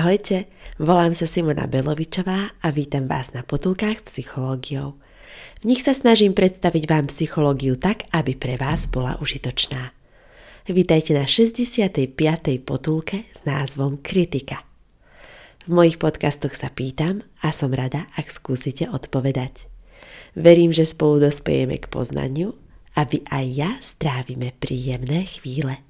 Ahojte, volám sa Simona Belovičová a vítam vás na potulkách psychológiou. V nich sa snažím predstaviť vám psychológiu tak, aby pre vás bola užitočná. Vítajte na 65. potulke s názvom Kritika. V mojich podcastoch sa pýtam a som rada, ak skúsite odpovedať. Verím, že spolu dospejeme k poznaniu a vy aj ja strávime príjemné chvíle.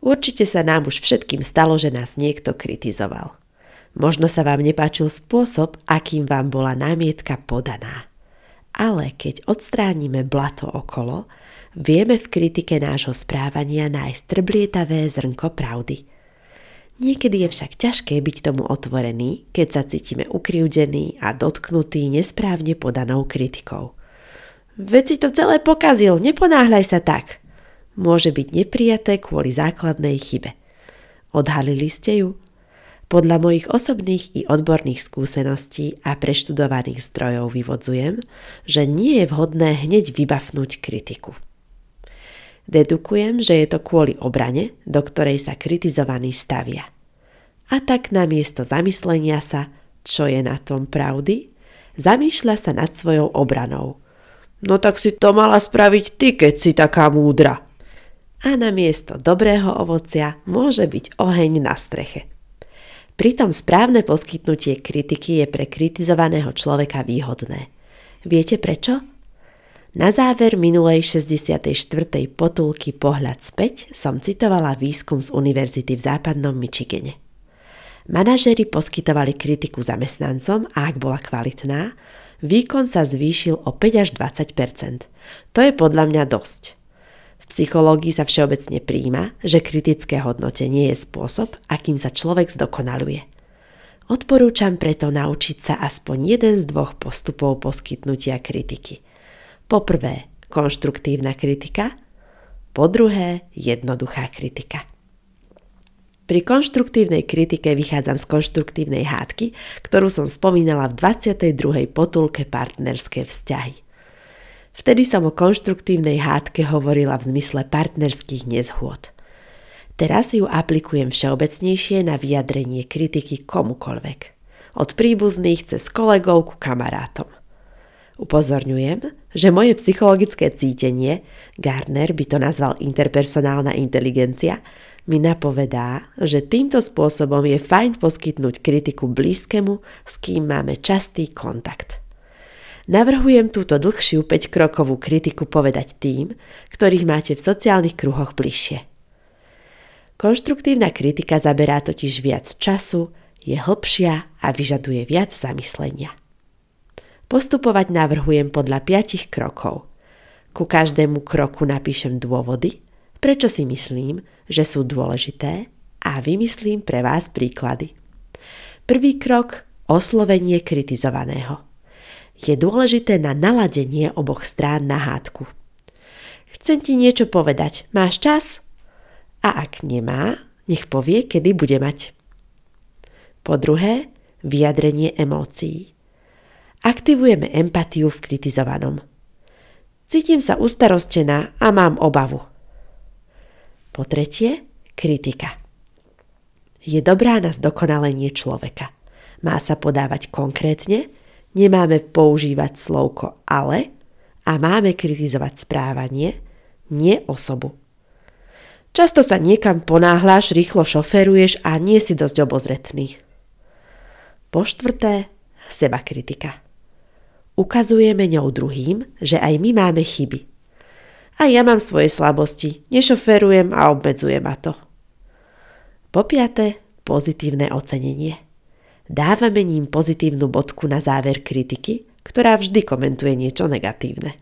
Určite sa nám už všetkým stalo, že nás niekto kritizoval. Možno sa vám nepáčil spôsob, akým vám bola námietka podaná. Ale keď odstránime blato okolo, vieme v kritike nášho správania nájsť trblietavé zrnko pravdy. Niekedy je však ťažké byť tomu otvorený, keď sa cítime ukriúdení a dotknutí nesprávne podanou kritikou. Veď si to celé pokazil, neponáhľaj sa tak – môže byť neprijaté kvôli základnej chybe. Odhalili ste ju? Podľa mojich osobných i odborných skúseností a preštudovaných zdrojov vyvodzujem, že nie je vhodné hneď vybafnúť kritiku. Dedukujem, že je to kvôli obrane, do ktorej sa kritizovaní stavia. A tak namiesto zamyslenia sa, čo je na tom pravdy, zamýšľa sa nad svojou obranou. No tak si to mala spraviť ty, keď si taká múdra a na miesto dobrého ovocia môže byť oheň na streche. Pritom správne poskytnutie kritiky je pre kritizovaného človeka výhodné. Viete prečo? Na záver minulej 64. potulky Pohľad späť som citovala výskum z univerzity v západnom Michigane. Manažeri poskytovali kritiku zamestnancom a ak bola kvalitná, výkon sa zvýšil o 5 až 20% To je podľa mňa dosť psychológii sa všeobecne príjma, že kritické hodnotenie je spôsob, akým sa človek zdokonaluje. Odporúčam preto naučiť sa aspoň jeden z dvoch postupov poskytnutia kritiky. Po prvé, konštruktívna kritika, po druhé, jednoduchá kritika. Pri konštruktívnej kritike vychádzam z konštruktívnej hádky, ktorú som spomínala v 22. potulke partnerské vzťahy. Vtedy som o konštruktívnej hádke hovorila v zmysle partnerských nezhôd. Teraz ju aplikujem všeobecnejšie na vyjadrenie kritiky komukoľvek. Od príbuzných cez kolegov ku kamarátom. Upozorňujem, že moje psychologické cítenie, Gardner by to nazval interpersonálna inteligencia, mi napovedá, že týmto spôsobom je fajn poskytnúť kritiku blízkemu, s kým máme častý kontakt. Navrhujem túto dlhšiu 5-krokovú kritiku povedať tým, ktorých máte v sociálnych kruhoch bližšie. Konštruktívna kritika zaberá totiž viac času, je hlbšia a vyžaduje viac zamyslenia. Postupovať navrhujem podľa 5 krokov. Ku každému kroku napíšem dôvody, prečo si myslím, že sú dôležité a vymyslím pre vás príklady. Prvý krok – oslovenie kritizovaného – je dôležité na naladenie oboch strán na hádku. Chcem ti niečo povedať. Máš čas? A ak nemá, nech povie, kedy bude mať. Po druhé, vyjadrenie emócií. Aktivujeme empatiu v kritizovanom. Cítim sa ustarostená a mám obavu. Po tretie, kritika. Je dobrá na zdokonalenie človeka. Má sa podávať konkrétne Nemáme používať slovko ale a máme kritizovať správanie, nie osobu. Často sa niekam ponáhľaš, rýchlo šoferuješ a nie si dosť obozretný. Po štvrté, seba kritika. Ukazujeme ňou druhým, že aj my máme chyby. A ja mám svoje slabosti, nešoferujem a obmedzuje ma to. Po piaté, pozitívne ocenenie. Dávame ním pozitívnu bodku na záver kritiky, ktorá vždy komentuje niečo negatívne.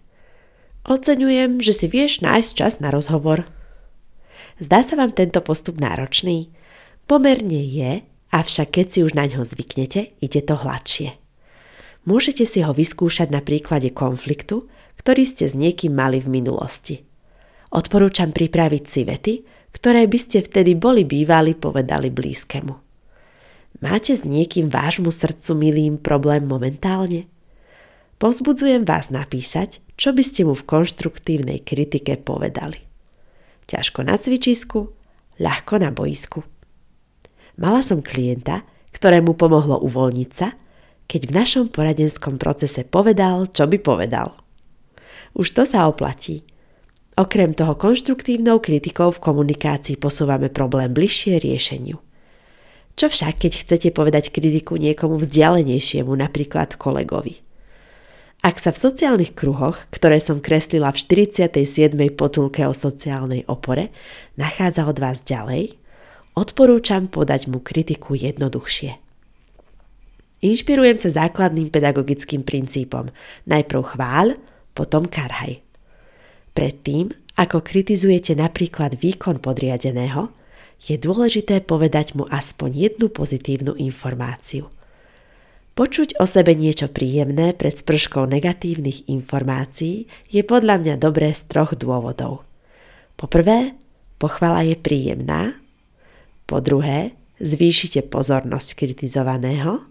Oceňujem, že si vieš nájsť čas na rozhovor. Zdá sa vám tento postup náročný? Pomerne je, avšak keď si už na ňo zvyknete, ide to hladšie. Môžete si ho vyskúšať na príklade konfliktu, ktorý ste s niekým mali v minulosti. Odporúčam pripraviť si vety, ktoré by ste vtedy boli bývali povedali blízkemu. Máte s niekým vášmu srdcu milým problém momentálne? Pozbudzujem vás napísať, čo by ste mu v konštruktívnej kritike povedali. Ťažko na cvičisku, ľahko na boisku. Mala som klienta, ktorému pomohlo uvoľniť sa, keď v našom poradenskom procese povedal, čo by povedal. Už to sa oplatí. Okrem toho konštruktívnou kritikou v komunikácii posúvame problém bližšie riešeniu. Čo však, keď chcete povedať kritiku niekomu vzdialenejšiemu, napríklad kolegovi? Ak sa v sociálnych kruhoch, ktoré som kreslila v 47. potulke o sociálnej opore, nachádza od vás ďalej, odporúčam podať mu kritiku jednoduchšie. Inšpirujem sa základným pedagogickým princípom. Najprv chváľ, potom karhaj. Predtým, ako kritizujete napríklad výkon podriadeného, je dôležité povedať mu aspoň jednu pozitívnu informáciu – Počuť o sebe niečo príjemné pred sprškou negatívnych informácií je podľa mňa dobré z troch dôvodov. Po prvé, pochvala je príjemná. Po druhé, zvýšite pozornosť kritizovaného.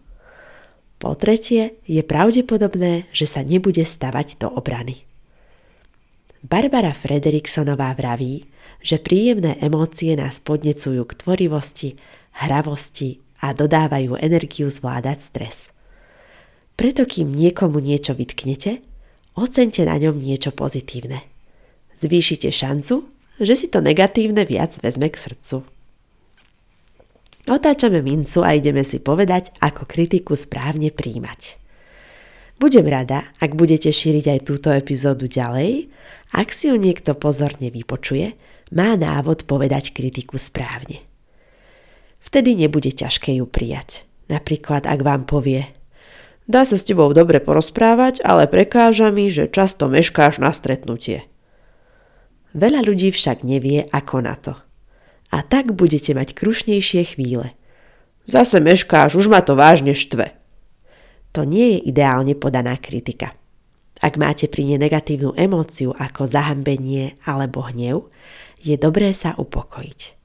Po tretie, je pravdepodobné, že sa nebude stavať do obrany. Barbara Frederiksonová vraví, že príjemné emócie nás podnecujú k tvorivosti, hravosti a dodávajú energiu zvládať stres. Preto kým niekomu niečo vytknete, ocente na ňom niečo pozitívne. Zvýšite šancu, že si to negatívne viac vezme k srdcu. Otáčame mincu a ideme si povedať, ako kritiku správne príjmať. Budem rada, ak budete šíriť aj túto epizódu ďalej, ak si ho niekto pozorne vypočuje, má návod povedať kritiku správne. Vtedy nebude ťažké ju prijať. Napríklad, ak vám povie Dá sa s tebou dobre porozprávať, ale prekáža mi, že často meškáš na stretnutie. Veľa ľudí však nevie, ako na to. A tak budete mať krušnejšie chvíle. Zase meškáš, už ma to vážne štve. To nie je ideálne podaná kritika. Ak máte pri nej negatívnu emóciu ako zahambenie alebo hnev, je dobré sa upokojiť.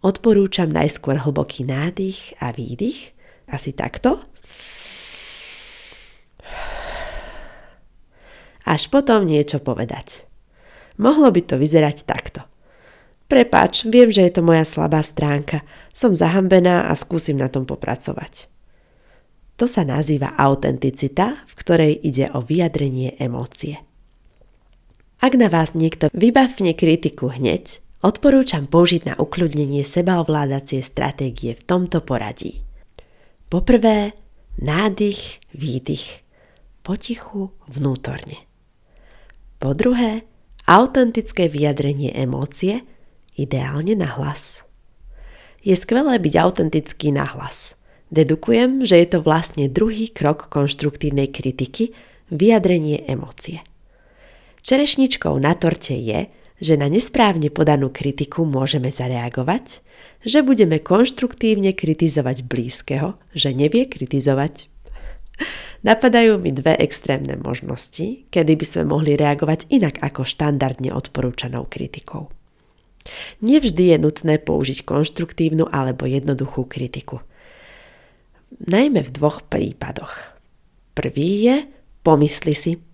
Odporúčam najskôr hlboký nádych a výdych, asi takto, až potom niečo povedať. Mohlo by to vyzerať takto. Prepač, viem, že je to moja slabá stránka. Som zahambená a skúsim na tom popracovať. To sa nazýva autenticita, v ktorej ide o vyjadrenie emócie. Ak na vás niekto vybavne kritiku hneď, odporúčam použiť na ukľudnenie sebaovládacie stratégie v tomto poradí. Poprvé, nádych, výdych. Potichu, vnútorne. Po druhé, autentické vyjadrenie emócie, ideálne na hlas. Je skvelé byť autentický na hlas. Dedukujem, že je to vlastne druhý krok konštruktívnej kritiky, vyjadrenie emócie. Čerešničkou na torte je, že na nesprávne podanú kritiku môžeme zareagovať, že budeme konštruktívne kritizovať blízkeho, že nevie kritizovať. Napadajú mi dve extrémne možnosti, kedy by sme mohli reagovať inak ako štandardne odporúčanou kritikou. Nevždy je nutné použiť konštruktívnu alebo jednoduchú kritiku. Najmä v dvoch prípadoch. Prvý je pomysli si.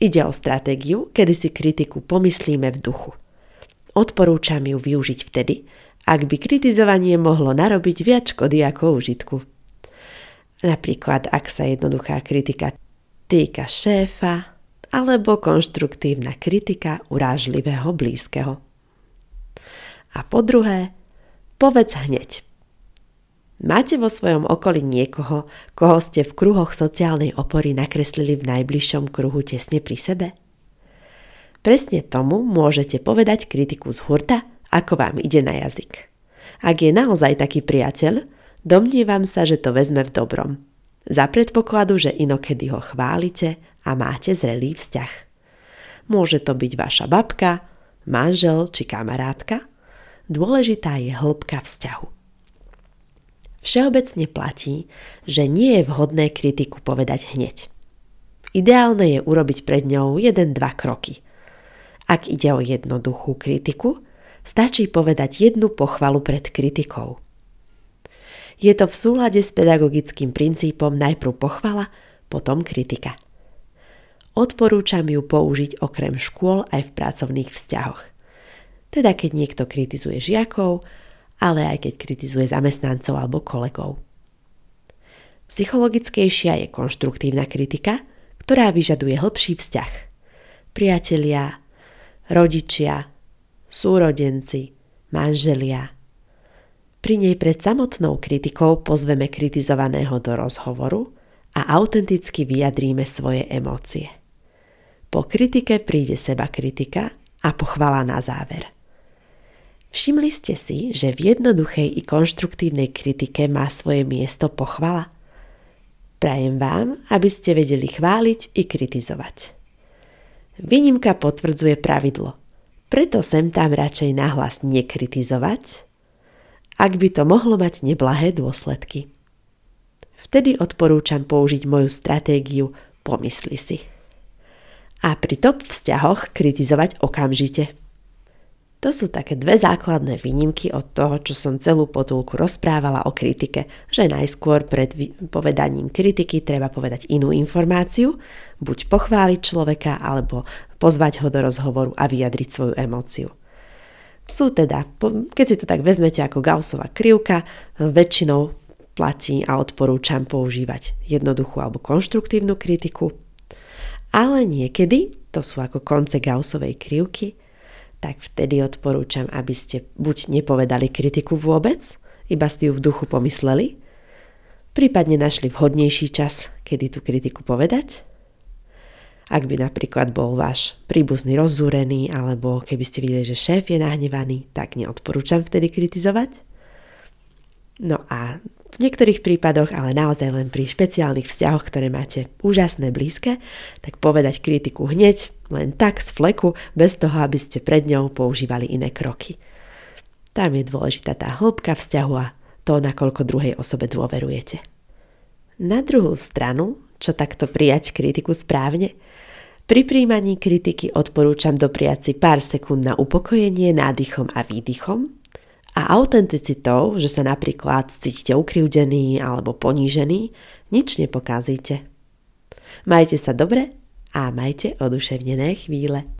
Ide o stratégiu, kedy si kritiku pomyslíme v duchu. Odporúčam ju využiť vtedy, ak by kritizovanie mohlo narobiť viac škody ako užitku. Napríklad, ak sa jednoduchá kritika týka šéfa alebo konštruktívna kritika urážlivého blízkeho. A po druhé, povedz hneď. Máte vo svojom okolí niekoho, koho ste v kruhoch sociálnej opory nakreslili v najbližšom kruhu tesne pri sebe? Presne tomu môžete povedať kritiku z hurta, ako vám ide na jazyk. Ak je naozaj taký priateľ, Domnievam sa, že to vezme v dobrom. Za predpokladu, že inokedy ho chválite a máte zrelý vzťah. Môže to byť vaša babka, manžel či kamarátka. Dôležitá je hĺbka vzťahu. Všeobecne platí, že nie je vhodné kritiku povedať hneď. Ideálne je urobiť pred ňou jeden-dva kroky. Ak ide o jednoduchú kritiku, stačí povedať jednu pochvalu pred kritikou – je to v súlade s pedagogickým princípom najprv pochvala, potom kritika. Odporúčam ju použiť okrem škôl aj v pracovných vzťahoch. Teda keď niekto kritizuje žiakov, ale aj keď kritizuje zamestnancov alebo kolegov. Psychologickejšia je konštruktívna kritika, ktorá vyžaduje hĺbší vzťah. Priatelia, rodičia, súrodenci, manželia, pri nej pred samotnou kritikou pozveme kritizovaného do rozhovoru a autenticky vyjadríme svoje emócie. Po kritike príde seba kritika a pochvala na záver. Všimli ste si, že v jednoduchej i konštruktívnej kritike má svoje miesto pochvala? Prajem vám, aby ste vedeli chváliť i kritizovať. Výnimka potvrdzuje pravidlo, preto sem tam radšej nahlas nekritizovať, ak by to mohlo mať neblahé dôsledky. Vtedy odporúčam použiť moju stratégiu pomysli si. A pri top vzťahoch kritizovať okamžite. To sú také dve základné výnimky od toho, čo som celú potulku rozprávala o kritike, že najskôr pred povedaním kritiky treba povedať inú informáciu, buď pochváliť človeka, alebo pozvať ho do rozhovoru a vyjadriť svoju emóciu. Sú teda, keď si to tak vezmete ako Gaussová krivka, väčšinou platí a odporúčam používať jednoduchú alebo konštruktívnu kritiku. Ale niekedy, to sú ako konce Gaussovej krivky, tak vtedy odporúčam, aby ste buď nepovedali kritiku vôbec, iba ste ju v duchu pomysleli, prípadne našli vhodnejší čas, kedy tú kritiku povedať ak by napríklad bol váš príbuzný rozúrený, alebo keby ste videli, že šéf je nahnevaný, tak neodporúčam vtedy kritizovať. No a v niektorých prípadoch, ale naozaj len pri špeciálnych vzťahoch, ktoré máte úžasné blízke, tak povedať kritiku hneď, len tak z fleku, bez toho, aby ste pred ňou používali iné kroky. Tam je dôležitá tá hĺbka vzťahu a to, nakoľko druhej osobe dôverujete. Na druhú stranu, čo takto prijať kritiku správne, pri príjmaní kritiky odporúčam dopriať si pár sekúnd na upokojenie nádychom a výdychom a autenticitou, že sa napríklad cítite ukriúdený alebo ponížený, nič nepokázite. Majte sa dobre a majte oduševnené chvíle.